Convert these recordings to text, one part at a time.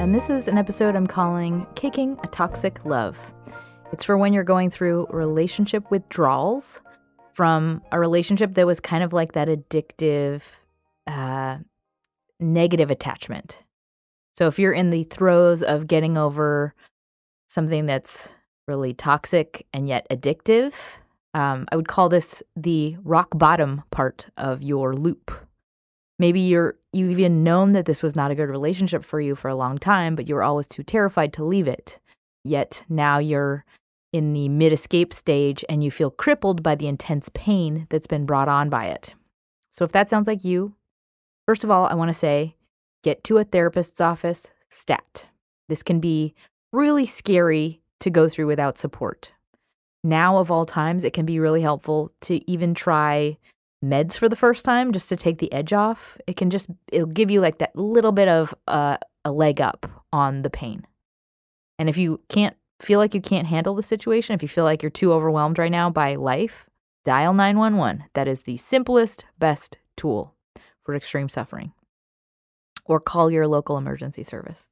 and this is an episode I'm calling Kicking a Toxic Love. It's for when you're going through relationship withdrawals from a relationship that was kind of like that addictive, uh, negative attachment. So if you're in the throes of getting over something that's really toxic and yet addictive, um, I would call this the rock bottom part of your loop. Maybe you're you've even known that this was not a good relationship for you for a long time, but you were always too terrified to leave it. Yet now you're in the mid escape stage and you feel crippled by the intense pain that's been brought on by it. So if that sounds like you, first of all, I want to say get to a therapist's office stat. This can be really scary to go through without support. Now, of all times, it can be really helpful to even try meds for the first time just to take the edge off. It can just, it'll give you like that little bit of uh, a leg up on the pain. And if you can't feel like you can't handle the situation, if you feel like you're too overwhelmed right now by life, dial 911. That is the simplest, best tool for extreme suffering. Or call your local emergency service.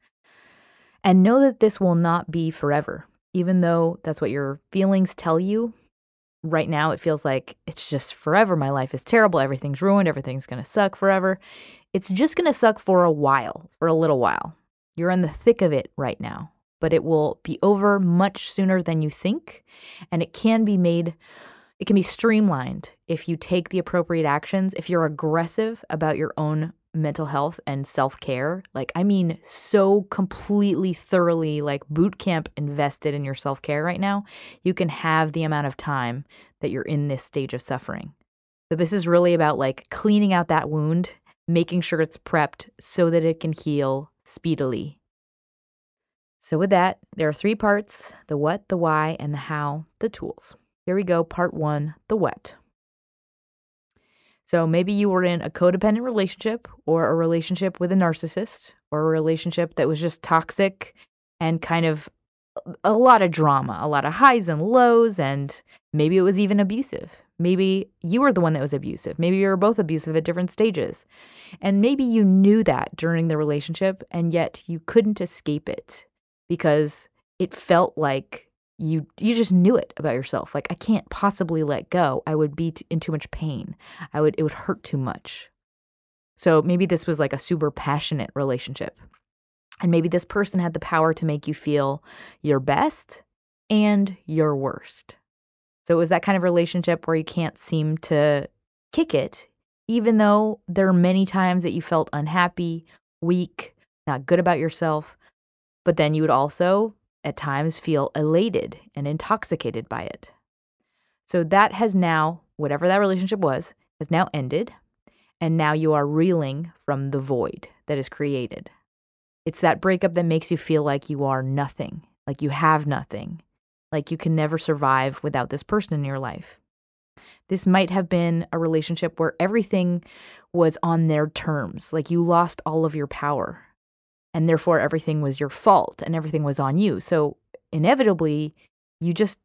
And know that this will not be forever. Even though that's what your feelings tell you, right now it feels like it's just forever. My life is terrible. Everything's ruined. Everything's going to suck forever. It's just going to suck for a while, for a little while. You're in the thick of it right now but it will be over much sooner than you think. And it can be made, it can be streamlined if you take the appropriate actions. If you're aggressive about your own mental health and self care, like, I mean, so completely, thoroughly, like boot camp invested in your self care right now, you can have the amount of time that you're in this stage of suffering. So, this is really about like cleaning out that wound, making sure it's prepped so that it can heal speedily so, with that, there are three parts the what, the why, and the how, the tools. Here we go, part one the what. So, maybe you were in a codependent relationship or a relationship with a narcissist or a relationship that was just toxic and kind of a lot of drama, a lot of highs and lows, and maybe it was even abusive. Maybe you were the one that was abusive. Maybe you were both abusive at different stages. And maybe you knew that during the relationship, and yet you couldn't escape it because it felt like you you just knew it about yourself. Like i can't possibly let go. I would be t- in too much pain. I would it would hurt too much. So maybe this was like a super passionate relationship. And maybe this person had the power to make you feel your best and your worst. So it was that kind of relationship where you can't seem to kick it even though there are many times that you felt unhappy weak not good about yourself. But then you would also, at times, feel elated and intoxicated by it. So that has now, whatever that relationship was, has now ended. And now you are reeling from the void that is created. It's that breakup that makes you feel like you are nothing, like you have nothing, like you can never survive without this person in your life. This might have been a relationship where everything was on their terms, like you lost all of your power and therefore everything was your fault and everything was on you. So inevitably, you just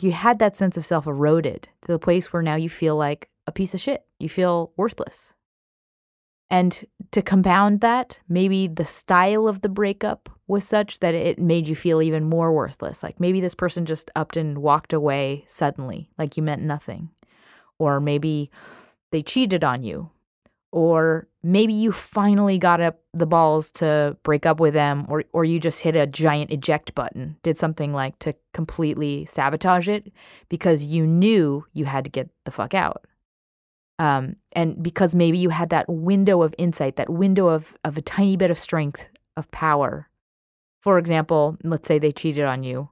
you had that sense of self eroded to the place where now you feel like a piece of shit. You feel worthless. And to compound that, maybe the style of the breakup was such that it made you feel even more worthless. Like maybe this person just upped and walked away suddenly, like you meant nothing. Or maybe they cheated on you or maybe you finally got up the balls to break up with them or or you just hit a giant eject button did something like to completely sabotage it because you knew you had to get the fuck out. Um, and because maybe you had that window of insight that window of of a tiny bit of strength of power. For example let's say they cheated on you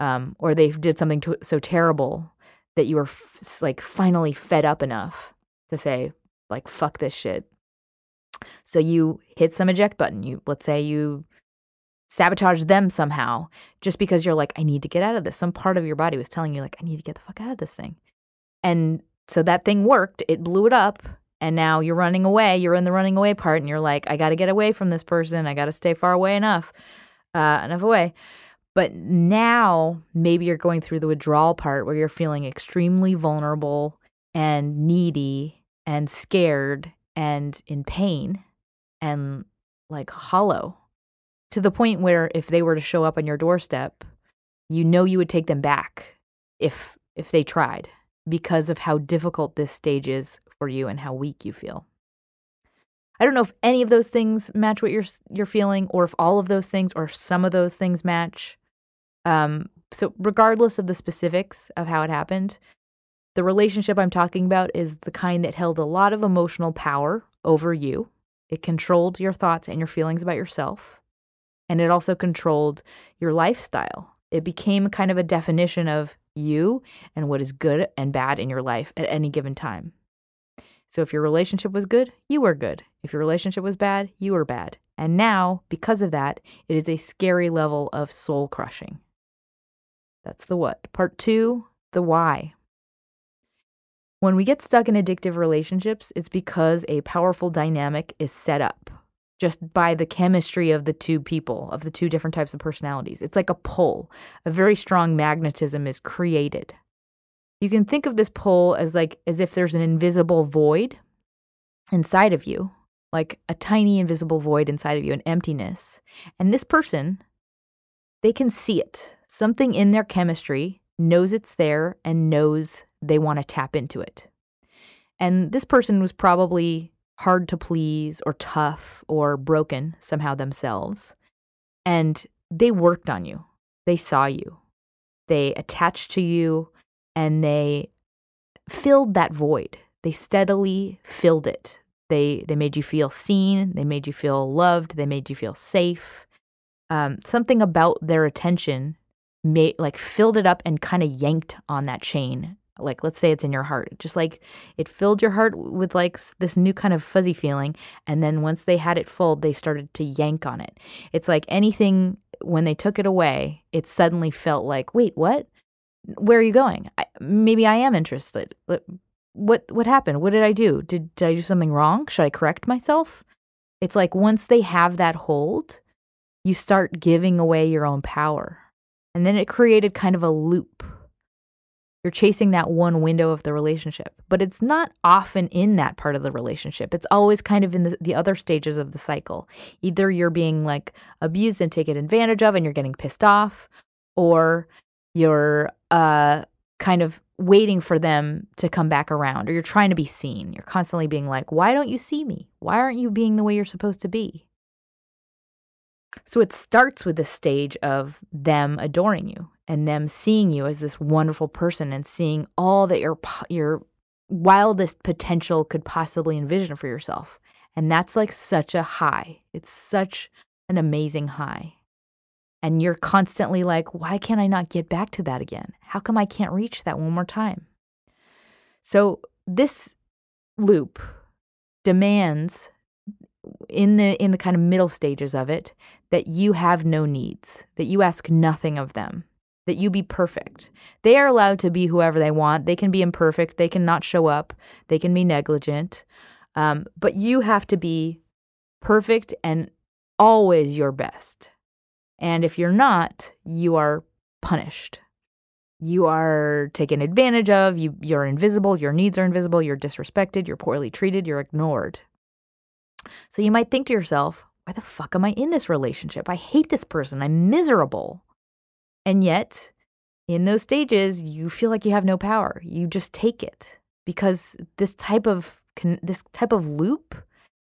um, or they did something to, so terrible that you were f- like finally fed up enough to say like fuck this shit. So you hit some eject button. You let's say you sabotage them somehow just because you're like, I need to get out of this. Some part of your body was telling you, like, I need to get the fuck out of this thing. And so that thing worked, it blew it up. And now you're running away. You're in the running away part, and you're like, I got to get away from this person. I got to stay far away enough, uh, enough away. But now maybe you're going through the withdrawal part where you're feeling extremely vulnerable and needy and scared and in pain and like hollow to the point where if they were to show up on your doorstep, you know you would take them back if if they tried because of how difficult this stage is for you and how weak you feel. I don't know if any of those things match what you're you're feeling or if all of those things or some of those things match. Um so regardless of the specifics of how it happened, the relationship I'm talking about is the kind that held a lot of emotional power over you. It controlled your thoughts and your feelings about yourself. And it also controlled your lifestyle. It became kind of a definition of you and what is good and bad in your life at any given time. So if your relationship was good, you were good. If your relationship was bad, you were bad. And now, because of that, it is a scary level of soul crushing. That's the what. Part two, the why. When we get stuck in addictive relationships, it's because a powerful dynamic is set up just by the chemistry of the two people, of the two different types of personalities. It's like a pull. A very strong magnetism is created. You can think of this pull as like as if there's an invisible void inside of you, like a tiny invisible void inside of you, an emptiness. And this person, they can see it. Something in their chemistry knows it's there and knows they want to tap into it. And this person was probably hard to please or tough or broken somehow themselves. And they worked on you, they saw you, they attached to you, and they filled that void. They steadily filled it. They, they made you feel seen, they made you feel loved, they made you feel safe. Um, something about their attention made like filled it up and kind of yanked on that chain like let's say it's in your heart just like it filled your heart with like this new kind of fuzzy feeling and then once they had it full they started to yank on it. It's like anything when they took it away it suddenly felt like wait what? Where are you going? I, maybe i am interested. What what happened? What did i do? Did, did i do something wrong? Should i correct myself? It's like once they have that hold you start giving away your own power. And then it created kind of a loop you're chasing that one window of the relationship, but it's not often in that part of the relationship. It's always kind of in the, the other stages of the cycle. Either you're being like abused and taken advantage of and you're getting pissed off, or you're uh, kind of waiting for them to come back around, or you're trying to be seen. You're constantly being like, why don't you see me? Why aren't you being the way you're supposed to be? So it starts with the stage of them adoring you and them seeing you as this wonderful person and seeing all that your your wildest potential could possibly envision for yourself. And that's like such a high. It's such an amazing high. And you're constantly like, why can't I not get back to that again? How come I can't reach that one more time? So this loop demands in the in the kind of middle stages of it that you have no needs, that you ask nothing of them, that you be perfect. They are allowed to be whoever they want. They can be imperfect. They can not show up. They can be negligent. Um, but you have to be perfect and always your best. And if you're not, you are punished. You are taken advantage of. You, you're invisible. Your needs are invisible. You're disrespected. You're poorly treated. You're ignored. So you might think to yourself, why the fuck am I in this relationship? I hate this person. I'm miserable. And yet, in those stages, you feel like you have no power. You just take it because this type of this type of loop,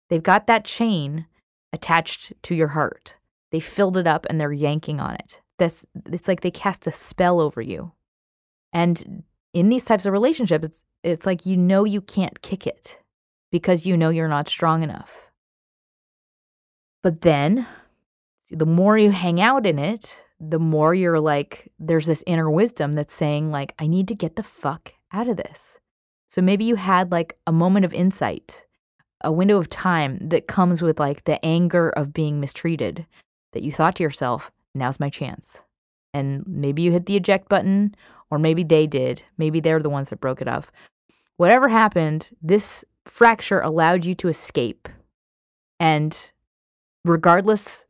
they've got that chain attached to your heart. They filled it up and they're yanking on it. This it's like they cast a spell over you. And in these types of relationships, it's it's like you know you can't kick it because you know you're not strong enough. But then the more you hang out in it, the more you're like, there's this inner wisdom that's saying, like, I need to get the fuck out of this. So maybe you had like a moment of insight, a window of time that comes with like the anger of being mistreated, that you thought to yourself, now's my chance. And maybe you hit the eject button, or maybe they did. Maybe they're the ones that broke it off. Whatever happened, this fracture allowed you to escape. And regardless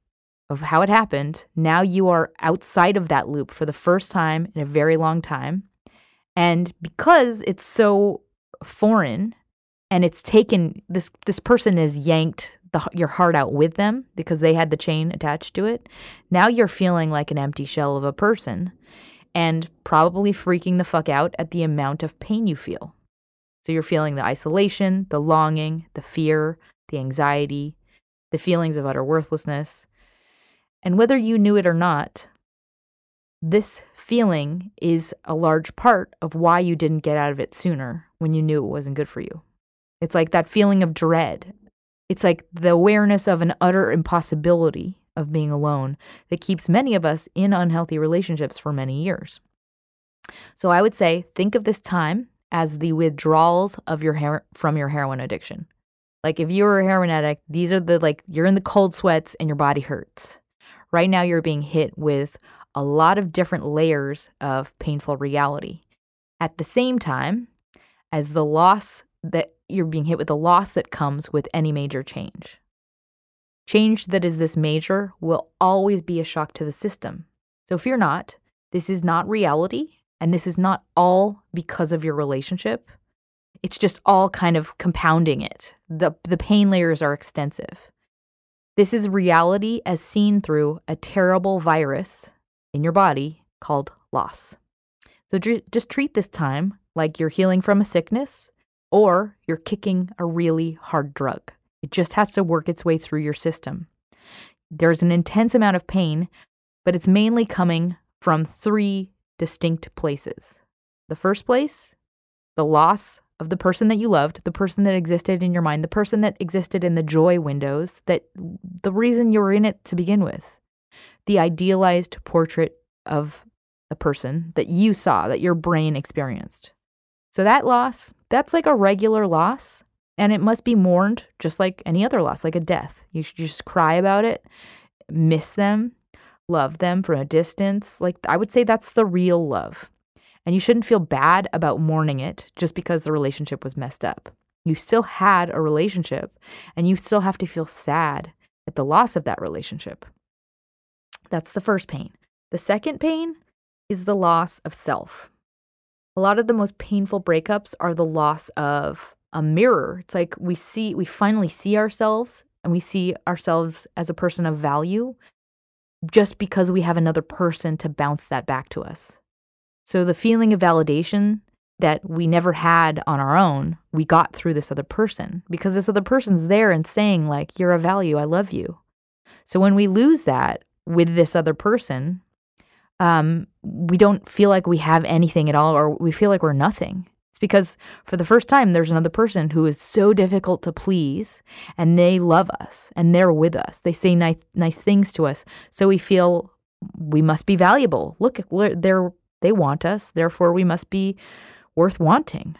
of how it happened, now you are outside of that loop for the first time in a very long time. And because it's so foreign and it's taken this this person has yanked the, your heart out with them because they had the chain attached to it. Now you're feeling like an empty shell of a person and probably freaking the fuck out at the amount of pain you feel. So you're feeling the isolation, the longing, the fear, the anxiety, the feelings of utter worthlessness. And whether you knew it or not, this feeling is a large part of why you didn't get out of it sooner when you knew it wasn't good for you. It's like that feeling of dread. It's like the awareness of an utter impossibility of being alone that keeps many of us in unhealthy relationships for many years. So I would say think of this time as the withdrawals of your her- from your heroin addiction. Like if you were a heroin addict, these are the like you're in the cold sweats and your body hurts. Right now you're being hit with a lot of different layers of painful reality. At the same time as the loss that you're being hit with the loss that comes with any major change. Change that is this major will always be a shock to the system. So fear not. This is not reality, and this is not all because of your relationship. It's just all kind of compounding it. The, the pain layers are extensive. This is reality as seen through a terrible virus in your body called loss. So just treat this time like you're healing from a sickness or you're kicking a really hard drug. It just has to work its way through your system. There's an intense amount of pain, but it's mainly coming from three distinct places. The first place, the loss of the person that you loved, the person that existed in your mind, the person that existed in the joy windows, that the reason you were in it to begin with. The idealized portrait of a person that you saw, that your brain experienced. So that loss, that's like a regular loss, and it must be mourned just like any other loss, like a death. You should just cry about it, miss them, love them from a distance. Like I would say that's the real love. And you shouldn't feel bad about mourning it just because the relationship was messed up. You still had a relationship, and you still have to feel sad at the loss of that relationship. That's the first pain. The second pain is the loss of self a lot of the most painful breakups are the loss of a mirror. It's like we see, we finally see ourselves and we see ourselves as a person of value just because we have another person to bounce that back to us. So the feeling of validation that we never had on our own, we got through this other person because this other person's there and saying, like, you're a value, I love you. So when we lose that with this other person, um, we don't feel like we have anything at all or we feel like we're nothing. It's because for the first time, there's another person who is so difficult to please and they love us and they're with us. They say nice, nice things to us. So we feel we must be valuable. Look, they're, they want us. Therefore, we must be worth wanting.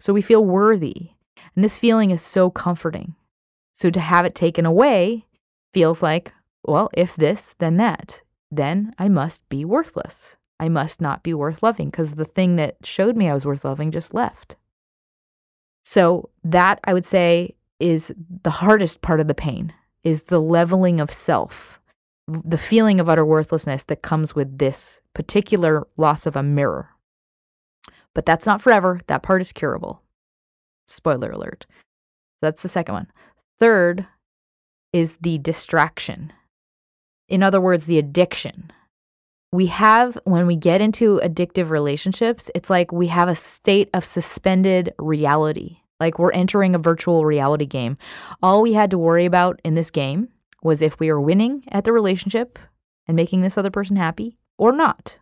So we feel worthy. And this feeling is so comforting. So to have it taken away feels like, well, if this, then that then I must be worthless. I must not be worth loving because the thing that showed me I was worth loving just left. So, that I would say is the hardest part of the pain is the leveling of self, the feeling of utter worthlessness that comes with this particular loss of a mirror. But that's not forever. That part is curable. Spoiler alert. That's the second one. Third is the distraction. In other words, the addiction. We have, when we get into addictive relationships, it's like we have a state of suspended reality. Like we're entering a virtual reality game. All we had to worry about in this game was if we were winning at the relationship and making this other person happy or not.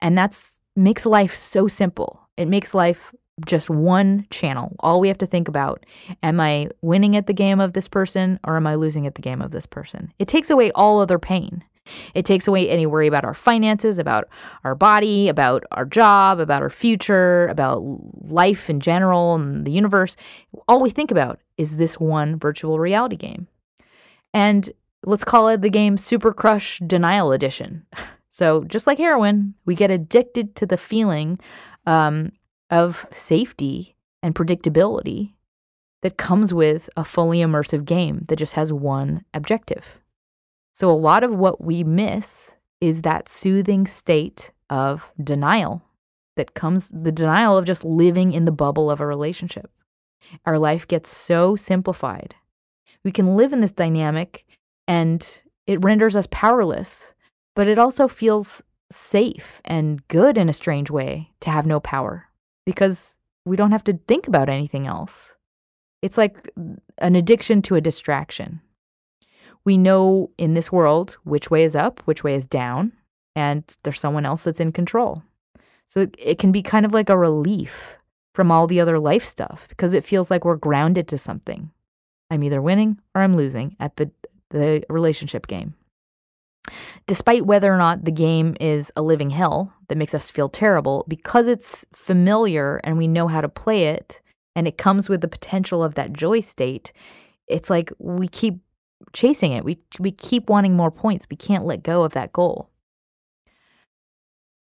And that's makes life so simple. It makes life just one channel. All we have to think about am I winning at the game of this person or am I losing at the game of this person? It takes away all other pain. It takes away any worry about our finances, about our body, about our job, about our future, about life in general and the universe. All we think about is this one virtual reality game. And let's call it the game Super Crush Denial Edition. So, just like heroin, we get addicted to the feeling um, of safety and predictability that comes with a fully immersive game that just has one objective. So, a lot of what we miss is that soothing state of denial that comes the denial of just living in the bubble of a relationship. Our life gets so simplified. We can live in this dynamic and it renders us powerless, but it also feels safe and good in a strange way to have no power because we don't have to think about anything else. It's like an addiction to a distraction. We know in this world which way is up, which way is down, and there's someone else that's in control. So it can be kind of like a relief from all the other life stuff because it feels like we're grounded to something. I'm either winning or I'm losing at the, the relationship game. Despite whether or not the game is a living hell that makes us feel terrible, because it's familiar and we know how to play it, and it comes with the potential of that joy state, it's like we keep chasing it. We we keep wanting more points. We can't let go of that goal.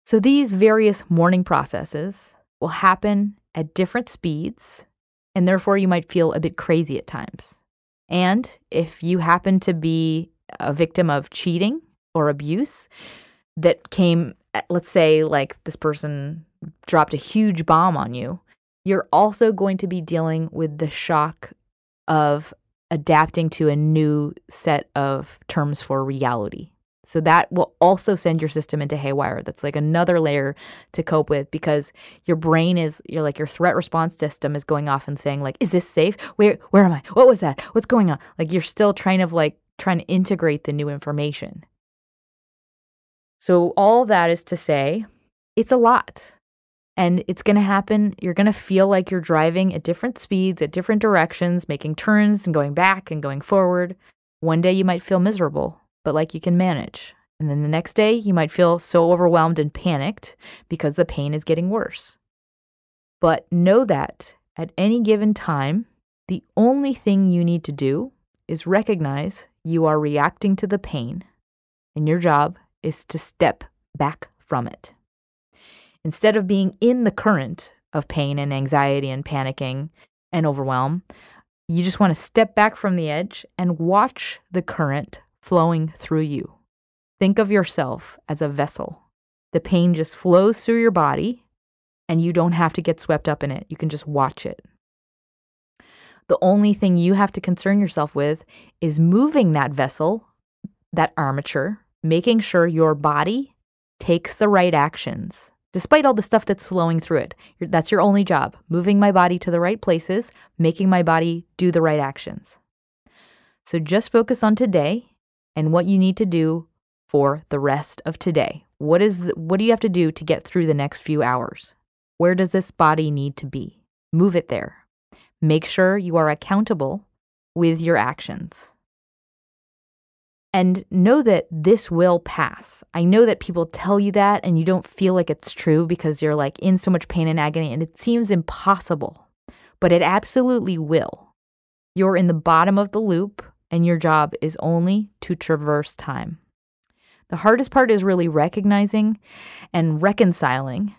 So these various mourning processes will happen at different speeds, and therefore you might feel a bit crazy at times. And if you happen to be a victim of cheating or abuse that came, eh, let's say, like this person dropped a huge bomb on you, you're also going to be dealing with the shock of adapting to a new set of terms for reality. So that will also send your system into haywire. That's like another layer to cope with because your brain is you're like your threat response system is going off and saying like is this safe? Where where am I? What was that? What's going on? Like you're still trying to like trying to integrate the new information. So all that is to say it's a lot. And it's going to happen. You're going to feel like you're driving at different speeds, at different directions, making turns and going back and going forward. One day you might feel miserable, but like you can manage. And then the next day you might feel so overwhelmed and panicked because the pain is getting worse. But know that at any given time, the only thing you need to do is recognize you are reacting to the pain, and your job is to step back from it. Instead of being in the current of pain and anxiety and panicking and overwhelm, you just want to step back from the edge and watch the current flowing through you. Think of yourself as a vessel. The pain just flows through your body, and you don't have to get swept up in it. You can just watch it. The only thing you have to concern yourself with is moving that vessel, that armature, making sure your body takes the right actions despite all the stuff that's flowing through it. That's your only job moving my body to the right places, making my body do the right actions. So just focus on today and what you need to do for the rest of today. What is the, what do you have to do to get through the next few hours? Where does this body need to be? Move it there. Make sure you are accountable with your actions. And know that this will pass. I know that people tell you that and you don't feel like it's true because you're like in so much pain and agony and it seems impossible, but it absolutely will. You're in the bottom of the loop and your job is only to traverse time. The hardest part is really recognizing and reconciling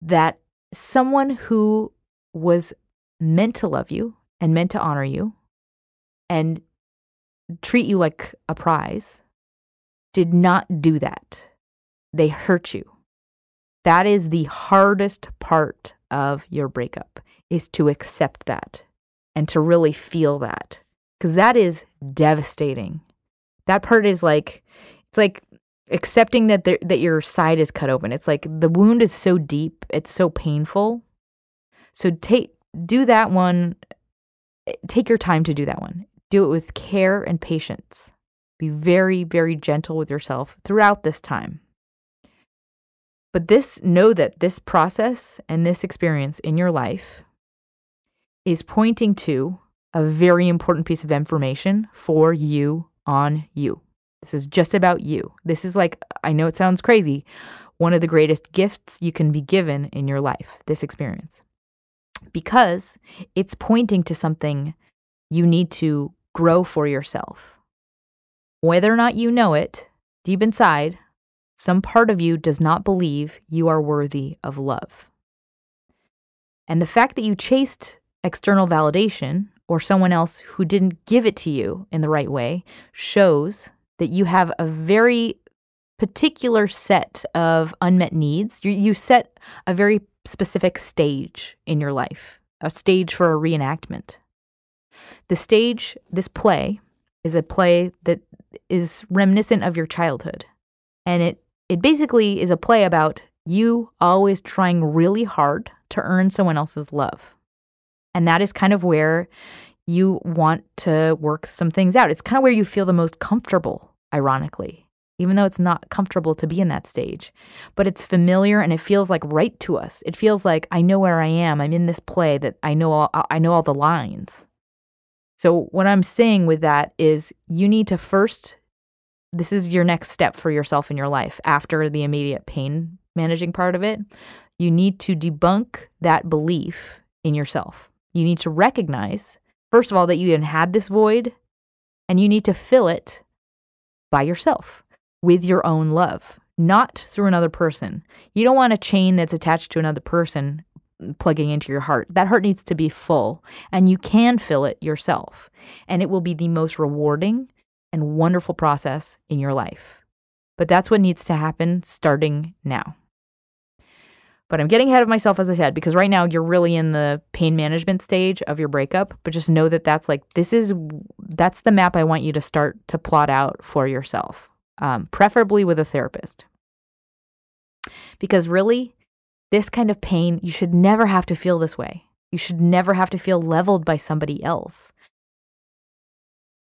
that someone who was meant to love you and meant to honor you and treat you like a prize did not do that. They hurt you. That is the hardest part of your breakup is to accept that and to really feel that cuz that is devastating. That part is like it's like accepting that there, that your side is cut open. It's like the wound is so deep, it's so painful. So take do that one eh, take your time to do that one. Do it with care and patience. Be very, very gentle with yourself throughout this time. But this, know that this process and this experience in your life is pointing to a very important piece of information for you on you. This is just about you. This is like, I know it sounds crazy, one of the greatest gifts you can be given in your life, this experience. Because it's pointing to something you need to grow for yourself. Whether or not you know it, deep inside, some part of you does not believe you are worthy of love. And the fact that you chased external validation or someone else who didn't give it to you in the right way shows that you have a very particular set of unmet needs. You, you set a very specific stage in your life, a stage for a reenactment. The stage, this play, is a play that is reminiscent of your childhood. And it, it basically is a play about you always trying really hard to earn someone else's love. And that is kind of where you want to work some things out. It's kind of where you feel the most comfortable, ironically, even though it's not comfortable to be in that stage. But it's familiar and it feels like right to us. It feels like I know where I am. I'm in this play that I know all I know all the lines. So what I'm saying with that is you need to first this is your next step for yourself in your life after the immediate pain managing part of it. You need to debunk that belief in yourself. You need to recognize First of all, that you even had this void, and you need to fill it by yourself with your own love, not through another person. You don't want a chain that's attached to another person plugging into your heart. That heart needs to be full, and you can fill it yourself. And it will be the most rewarding and wonderful process in your life. But that's what needs to happen starting now. But I'm getting ahead of myself, as I said, because right now you're really in the pain management stage of your breakup. But just know that that's like, this is, that's the map I want you to start to plot out for yourself, um, preferably with a therapist. Because really, this kind of pain, you should never have to feel this way. You should never have to feel leveled by somebody else.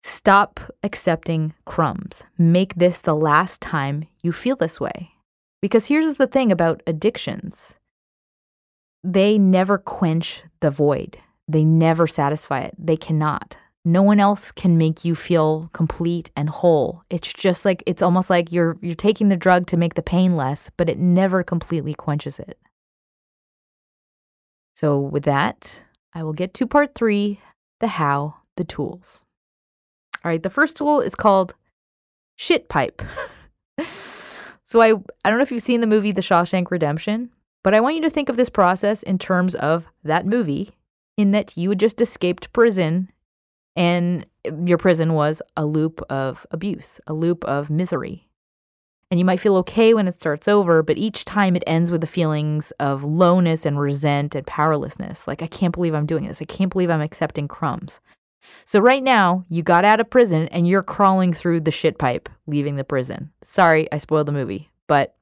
Stop accepting crumbs. Make this the last time you feel this way. Because here's the thing about addictions they never quench the void, they never satisfy it. They cannot. No one else can make you feel complete and whole. It's just like it's almost like you're you're taking the drug to make the pain less, but it never completely quenches it. So with that, I will get to part 3, the how, the tools. All right, the first tool is called shit pipe. So I I don't know if you've seen the movie The Shawshank Redemption, but I want you to think of this process in terms of that movie in that you had just escaped prison and your prison was a loop of abuse, a loop of misery. And you might feel okay when it starts over, but each time it ends with the feelings of lowness and resent and powerlessness. Like, I can't believe I'm doing this. I can't believe I'm accepting crumbs. So right now, you got out of prison and you're crawling through the shit pipe, leaving the prison. Sorry, I spoiled the movie, but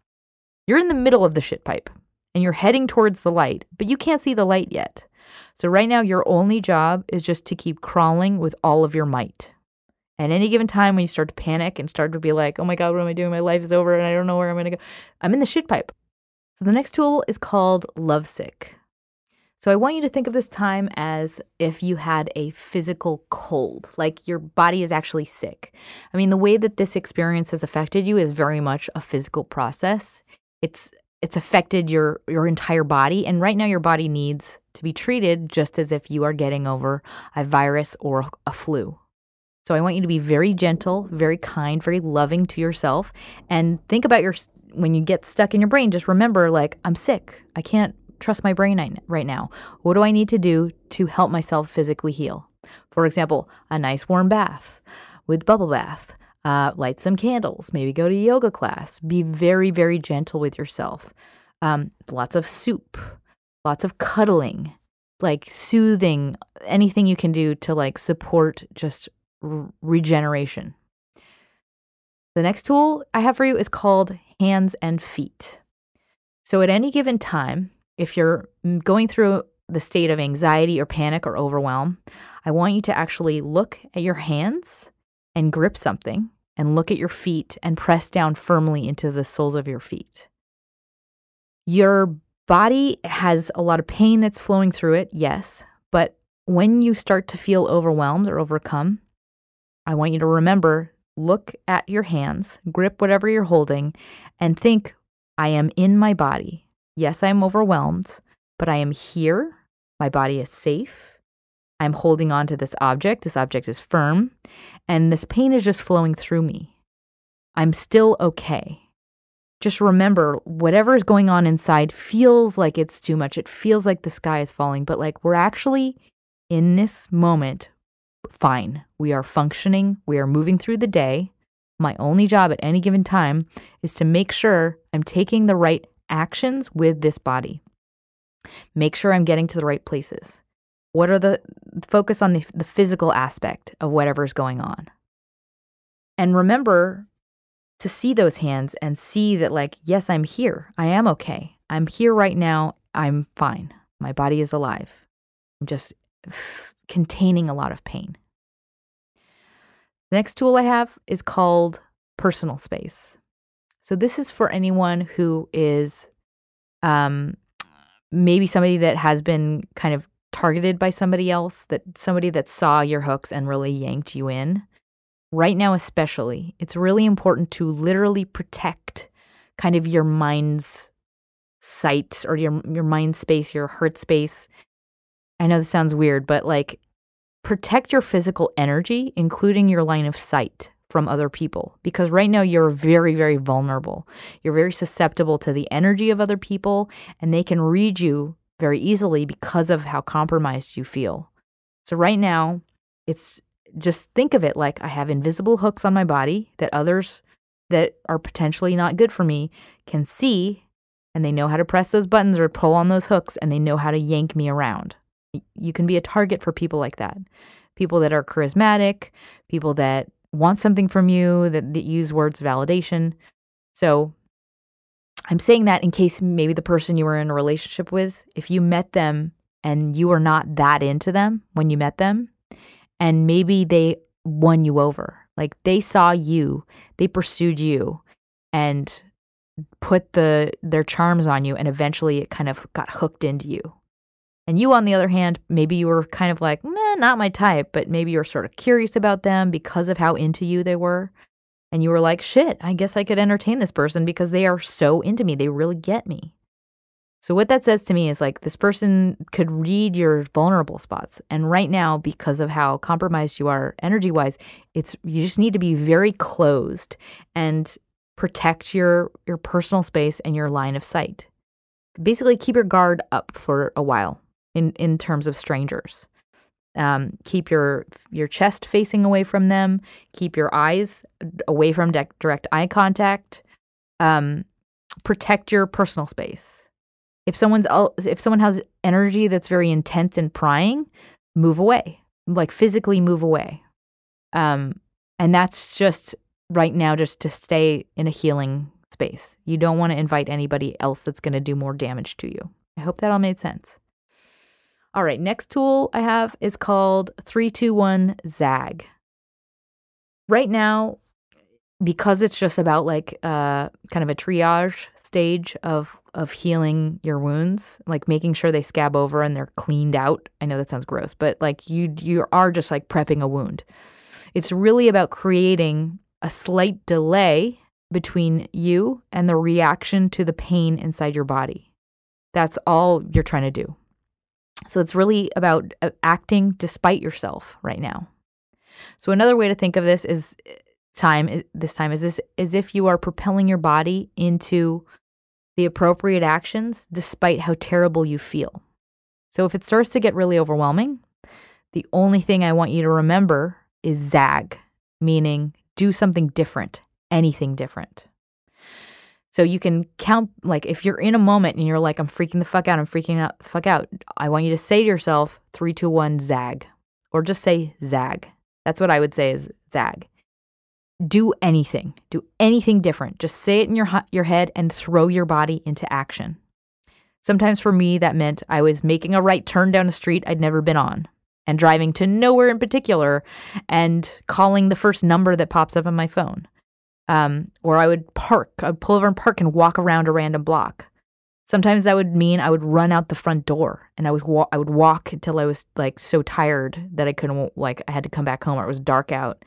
you're in the middle of the shit pipe and you're heading towards the light, but you can't see the light yet. So right now, your only job is just to keep crawling with all of your might. At any given time, when you start to panic and start to be like, oh my God, what am I doing? My life is over and I don't know where I'm going to go, I'm in the shit pipe. So the next tool is called Lovesick. So I want you to think of this time as if you had a physical cold, like your body is actually sick. I mean, the way that this experience has affected you is very much a physical process. It's it's affected your your entire body and right now your body needs to be treated just as if you are getting over a virus or a flu. So I want you to be very gentle, very kind, very loving to yourself and think about your when you get stuck in your brain just remember like I'm sick. I can't trust my brain right now? What do I need to do to help myself physically heal? For example, a nice warm bath with bubble bath, uh, light some candles, maybe go to yoga class. Be very, very gentle with yourself. Um, lots of soup, lots of cuddling, like soothing, anything you can do to like support just r- regeneration. The next tool I have for you is called hands and feet. So at any given time, if you're going through the state of anxiety or panic or overwhelm, I want you to actually look at your hands and grip something and look at your feet and press down firmly into the soles of your feet. Your body has a lot of pain that's flowing through it, yes, but when you start to feel overwhelmed or overcome, I want you to remember look at your hands, grip whatever you're holding, and think, I am in my body. Yes, I am overwhelmed, but I am here. My body is safe. I'm holding on to this object. This object is firm, and this pain is just flowing through me. I'm still okay. Just remember, whatever is going on inside feels like it's too much. It feels like the sky is falling, but like we're actually in this moment fine. We are functioning, we are moving through the day. My only job at any given time is to make sure I'm taking the right actions with this body. Make sure I'm getting to the right places. What are the focus on the, the physical aspect of whatever's going on? And remember to see those hands and see that, like, yes, I'm here. I am okay. I'm here right now. I'm fine. My body is alive. I'm just containing a lot of pain. The next tool I have is called personal space. So, this is for anyone who is um, maybe somebody that has been kind of targeted by somebody else, that somebody that saw your hooks and really yanked you in. Right now, especially, it's really important to literally protect kind of your mind's sight or your your mind space, your heart space. I know this sounds weird, but like protect your physical energy, including your line of sight from other people because right now you're very, very vulnerable. You're very susceptible to the energy of other people, and they can read you very easily because of how compromised you feel. So, right now, it's just think of it like I have invisible hooks on my body that others that are potentially not good for me can see, and they know how to press those buttons or pull on those hooks, and they know how to yank me around. You can be a target for people like that. People that are charismatic, people that want something from you, that, that use words validation. So I'm saying that in case maybe the person you were in a relationship with, if you met them and you were not that into them when you met them, and maybe they won you over, like they saw you, they pursued you, and put the their charms on you, and eventually it kind of got hooked into you. And you, on the other hand, maybe you were kind of like, meh, not my type, but maybe you're sort of curious about them because of how into you they were. And you were like, shit, I guess I could entertain this person because they are so into me. They really get me. So, what that says to me is like this person could read your vulnerable spots. And right now, because of how compromised you are energy wise, it's you just need to be very closed and protect your your personal space and your line of sight. Basically, keep your guard up for a while in, in terms of strangers. Um, keep your your chest facing away from them. Keep your eyes away from de- direct eye contact. Um, protect your personal space. If someone's if someone has energy that's very intense and prying, move away. Like physically move away. Um, and that's just right now, just to stay in a healing space. You don't want to invite anybody else that's going to do more damage to you. I hope that all made sense. All right, next tool I have is called 321 Zag. Right now, because it's just about like uh, kind of a triage stage of of healing your wounds, like making sure they scab over and they're cleaned out. I know that sounds gross, but like you you are just like prepping a wound. It's really about creating a slight delay between you and the reaction to the pain inside your body. That's all you're trying to do. So it's really about uh, acting despite yourself right now. So another way to think of this is uh, time this time is this as if you are propelling your body into the appropriate actions despite how terrible you feel. So if it starts to get really overwhelming, the only thing I want you to remember is zag, meaning do something different, anything different. So you can count, like, if you're in a moment and you're like, I'm freaking the fuck out, I'm freaking out, fuck out, I want you to say to yourself, three, two, one, zag. Or just say zag. That's what I would say is zag. Do anything, do anything different. Just say it in your, your head and throw your body into action. Sometimes for me, that meant I was making a right turn down a street I'd never been on and driving to nowhere in particular and calling the first number that pops up on my phone. Um, or I would park, I'd pull over and park and walk around a random block. Sometimes that would mean I would run out the front door and I was wa- I would walk until I was like so tired that I couldn't like I had to come back home or it was dark out.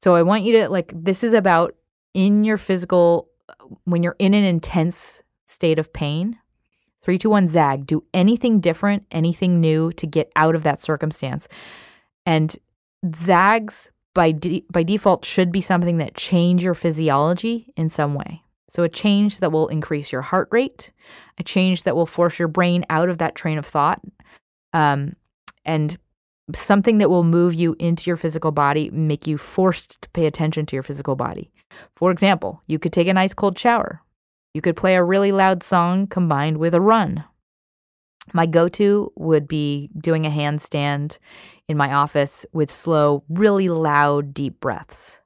So I want you to like this is about in your physical when you're in an intense state of pain, 321 zag. Do anything different, anything new to get out of that circumstance. And zags by de- by default should be something that change your physiology in some way. So a change that will increase your heart rate, a change that will force your brain out of that train of thought, um, and something that will move you into your physical body, make you forced to pay attention to your physical body. For example, you could take a nice cold shower. You could play a really loud song combined with a run. My go to would be doing a handstand in my office with slow, really loud, deep breaths.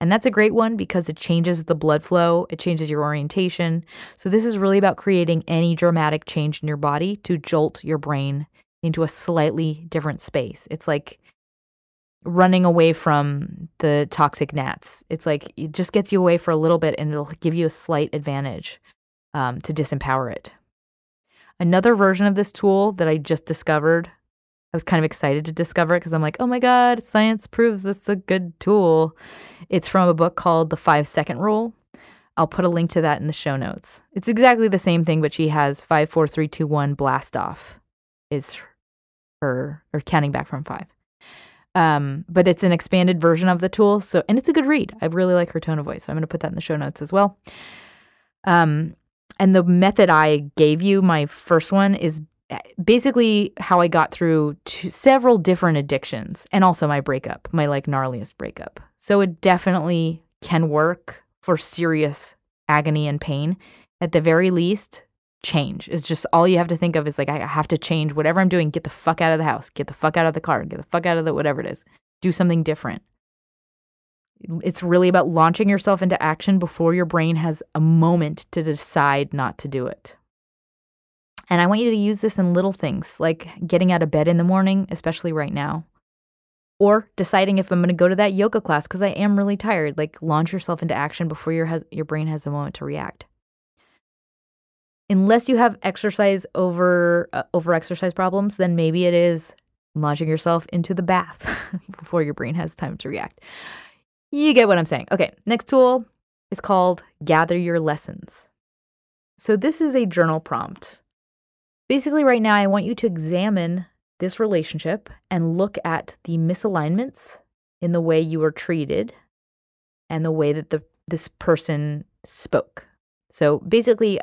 And that's a great one because it changes the blood flow, it changes your orientation. So, this is really about creating any dramatic change in your body to jolt your brain into a slightly different space. It's like running away from the toxic gnats. It's like it just gets you away for a little bit and it'll give you a slight advantage um, to disempower it. Another version of this tool that I just discovered, I was kind of excited to discover it because I'm like, oh my God, science proves this is a good tool. It's from a book called The Five Second Rule. I'll put a link to that in the show notes. It's exactly the same thing, but she has five, four, three, two, one, blast off is her, or counting back from five. Um, but it's an expanded version of the tool. So, and it's a good read. I really like her tone of voice. So I'm going to put that in the show notes as well. Um, and the method I gave you, my first one, is eh, basically how I got through several different addictions and also my breakup, my like gnarliest breakup. So it definitely can work for serious agony and pain. At the very least, change is just all you have to think of is like I have to change whatever I'm doing, get the fuck out of the house, get the fuck out of the car, get the fuck out of the whatever it is. Do something different. It's really about launching yourself into action before your brain has a moment to decide not to do it. And I want you to use this in little things like getting out of bed in the morning, especially right now, or deciding if I'm going to go to that yoga class because I am really tired. Like launch yourself into action before your has, your brain has a moment to react unless you have exercise over uh, over exercise problems, then maybe it is launching yourself into the bath before your brain has time to react. You get what I'm saying. Okay, next tool is called Gather Your Lessons. So this is a journal prompt. Basically, right now, I want you to examine this relationship and look at the misalignments in the way you were treated and the way that the this person spoke. So basically,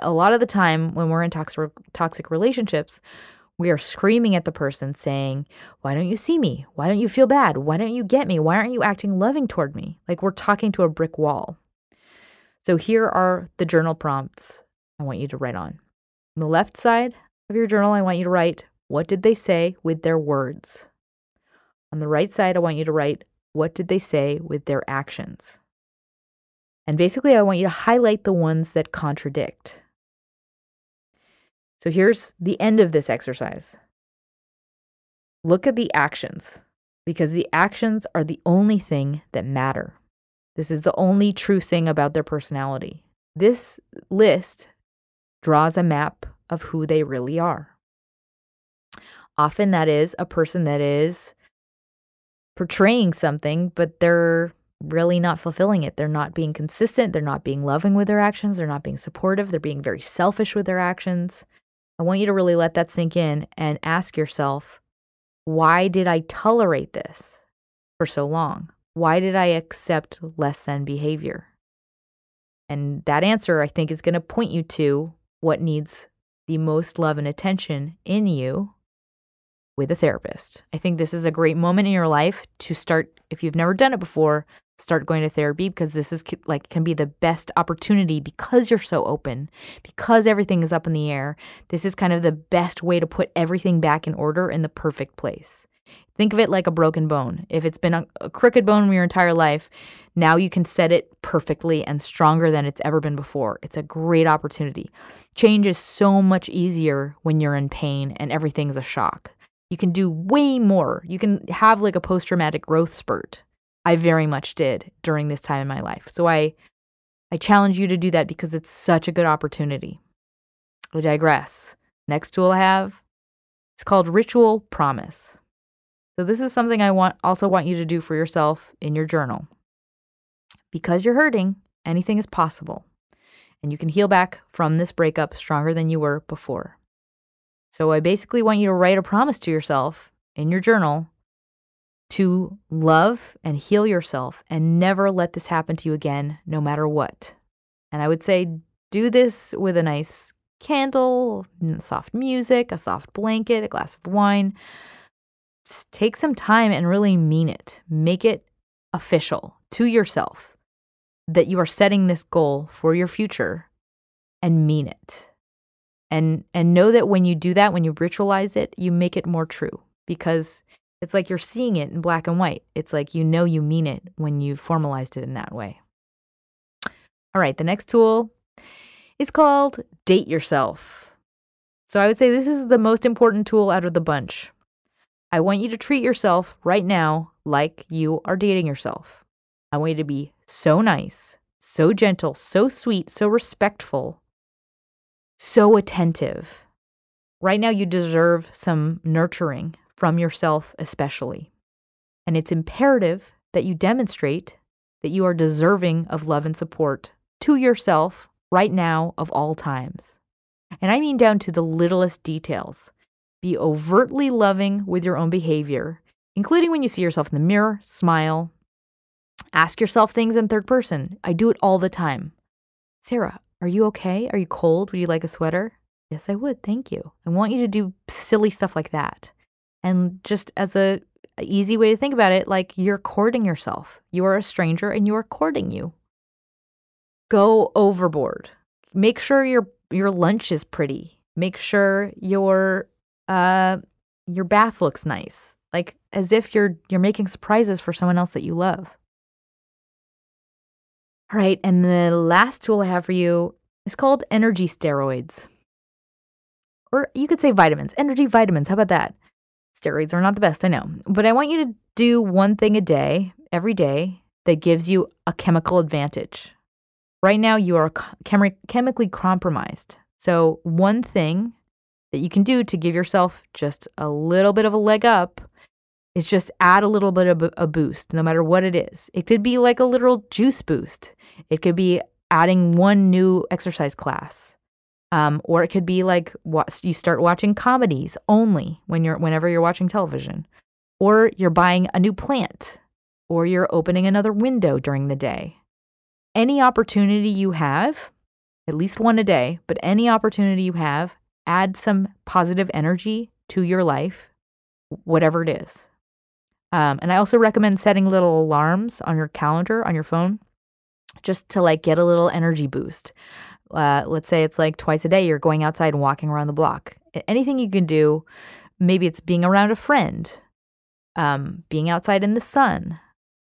a lot of the time when we're in toxic toxic relationships, we are screaming at the person saying, "Why don't you see me? Why don't you feel bad? Why don't you get me? Why aren't you acting loving toward me?" Like we're talking to a brick wall. So here are the journal prompts I want you to write on. On the left side of your journal, I want you to write, "What did they say with their words?" On the right side, I want you to write, "What did they say with their actions?" And basically, I want you to highlight the ones that contradict. So here's the end of this exercise. Look at the actions because the actions are the only thing that matter. This is the only true thing about their personality. This list draws a map of who they really are. Often that is a person that is portraying something, but they're really not fulfilling it. They're not being consistent. They're not being loving with their actions. They're not being supportive. They're being very selfish with their actions. I want you to really let that sink in and ask yourself, why did I tolerate this for so long? Why did I accept less than behavior? And that answer, I think, is going to point you to what needs the most love and attention in you with a therapist. I think this is a great moment in your life to start, if you've never done it before, start going to therapy because this is like can be the best opportunity because you're so open because everything is up in the air. This is kind of the best way to put everything back in order in the perfect place. Think of it like a broken bone. If it's been a, a crooked bone your entire life now you can set it perfectly and stronger than it's ever been before. It's a great opportunity. Change is so much easier when you're in pain and everything's a shock. You can do way more. You can have like a post-traumatic growth spurt I very much did during this time in my life. So I I challenge you to do that because it's such a good opportunity. I digress. Next tool I have it's called ritual promise. So this is something I want also want you to do for yourself in your journal. Because you're hurting, anything is possible. and you can heal back from this breakup stronger than you were before. So I basically want you to write a promise to yourself in your journal to love and heal yourself and never let this happen to you again, no matter what. And I would say do this with a nice candle, soft music, a soft blanket, a glass of wine. Just take some time and really mean it. Make it official to yourself that you are setting this goal for your future and mean it. And and know that when you do that, when you ritualize it, you make it more true because it's like you're seeing it in black and white. It's like you know you mean it when you've formalized it in that way. All right, the next tool is called Date Yourself. So I would say this is the most important tool out of the bunch. I want you to treat yourself right now like you are dating yourself. I want you to be so nice, so gentle, so sweet, so respectful, so attentive. Right now, you deserve some nurturing from yourself, especially. And it's imperative that you demonstrate that you are deserving of love and support to yourself right now of all times. And I mean down to the littlest details. Be overtly loving with your own behavior, including when you see yourself in the mirror, smile. Ask yourself things in third person. I do it all the time. Sarah, are you okay? Are you cold? Would you like a sweater? Yes, I would. Thank you. I want you to do silly stuff like that. And just as a, a easy way to think about it, like you're courting yourself. You are a stranger and you are courting you. Go overboard. Make sure your your lunch is pretty. Make sure your uh your bath looks nice. Like as if you're you're making surprises for someone else that you love. All right, and the last tool I have for you is called energy steroids. Or you could say vitamins, energy vitamins. How about that? Steroids are not the best, I know. But I want you to do one thing a day, every day, that gives you a chemical advantage. Right now, you are chem- chemically compromised. So, one thing that you can do to give yourself just a little bit of a leg up is just add a little bit of a boost, no matter what it is. It could be like a literal juice boost, it could be adding one new exercise class. Um, or it could be like what, you start watching comedies only when you're whenever you're watching television, or you're buying a new plant, or you're opening another window during the day. Any opportunity you have, at least one a day, but any opportunity you have, add some positive energy to your life, whatever it is. Um, and I also recommend setting little alarms on your calendar on your phone just to like get a little energy boost uh, let's say it's like twice a day you're going outside and walking around the block. Anything you can do, maybe it's being around a friend, um, being outside in the sun.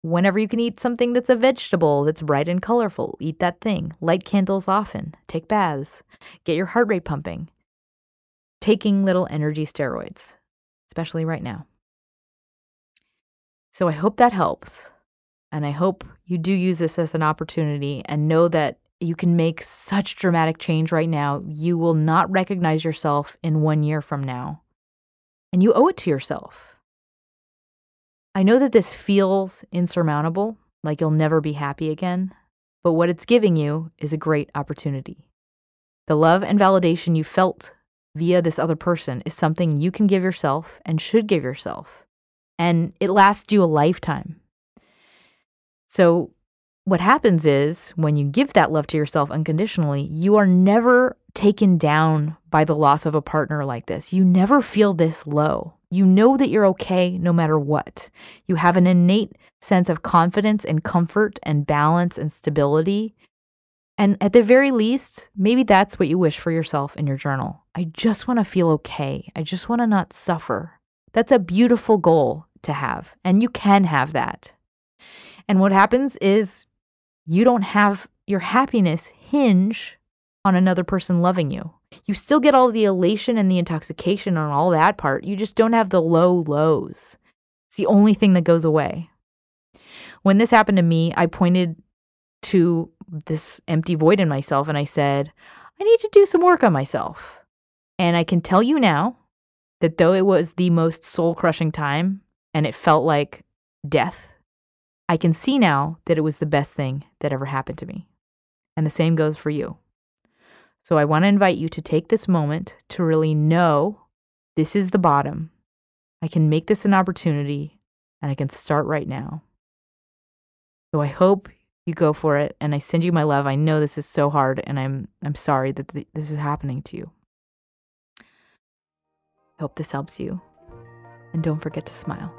Whenever you can eat something that's a vegetable that's bright and colorful, eat that thing. Light candles often. Take baths. Get your heart rate pumping. Taking little energy steroids, especially right now. So I hope that helps. And I hope you do use this as an opportunity and know that you can make such dramatic change right now. You will not recognize yourself in one year from now. And you owe it to yourself. I know that this feels insurmountable, like you'll never be happy again, but what it's giving you is a great opportunity. The love and validation you felt via this other person is something you can give yourself and should give yourself. And it lasts you a lifetime. So what happens is when you give that love to yourself unconditionally, you are never taken down by the loss of a partner like this. You never feel this low. You know that you're okay no matter what. You have an innate sense of confidence and comfort and balance and stability. And at the very least, maybe that's what you wish for yourself in your journal. I just want to feel okay. I just want to not suffer. That's a beautiful goal to have, and you can have that. And what happens is you don't have your happiness hinge on another person loving you. You still get all the elation and the intoxication on all that part. You just don't have the low lows. It's the only thing that goes away. When this happened to me, I pointed to this empty void in myself and I said, I need to do some work on myself. And I can tell you now that though it was the most soul crushing time and it felt like death I can see now that it was the best thing that ever happened to me. And the same goes for you. So I want to invite you to take this moment to really know this is the bottom. I can make this an opportunity and I can start right now. So I hope you go for it and I send you my love. I know this is so hard and I'm I'm sorry that th- this is happening to you. I hope this helps you. And don't forget to smile.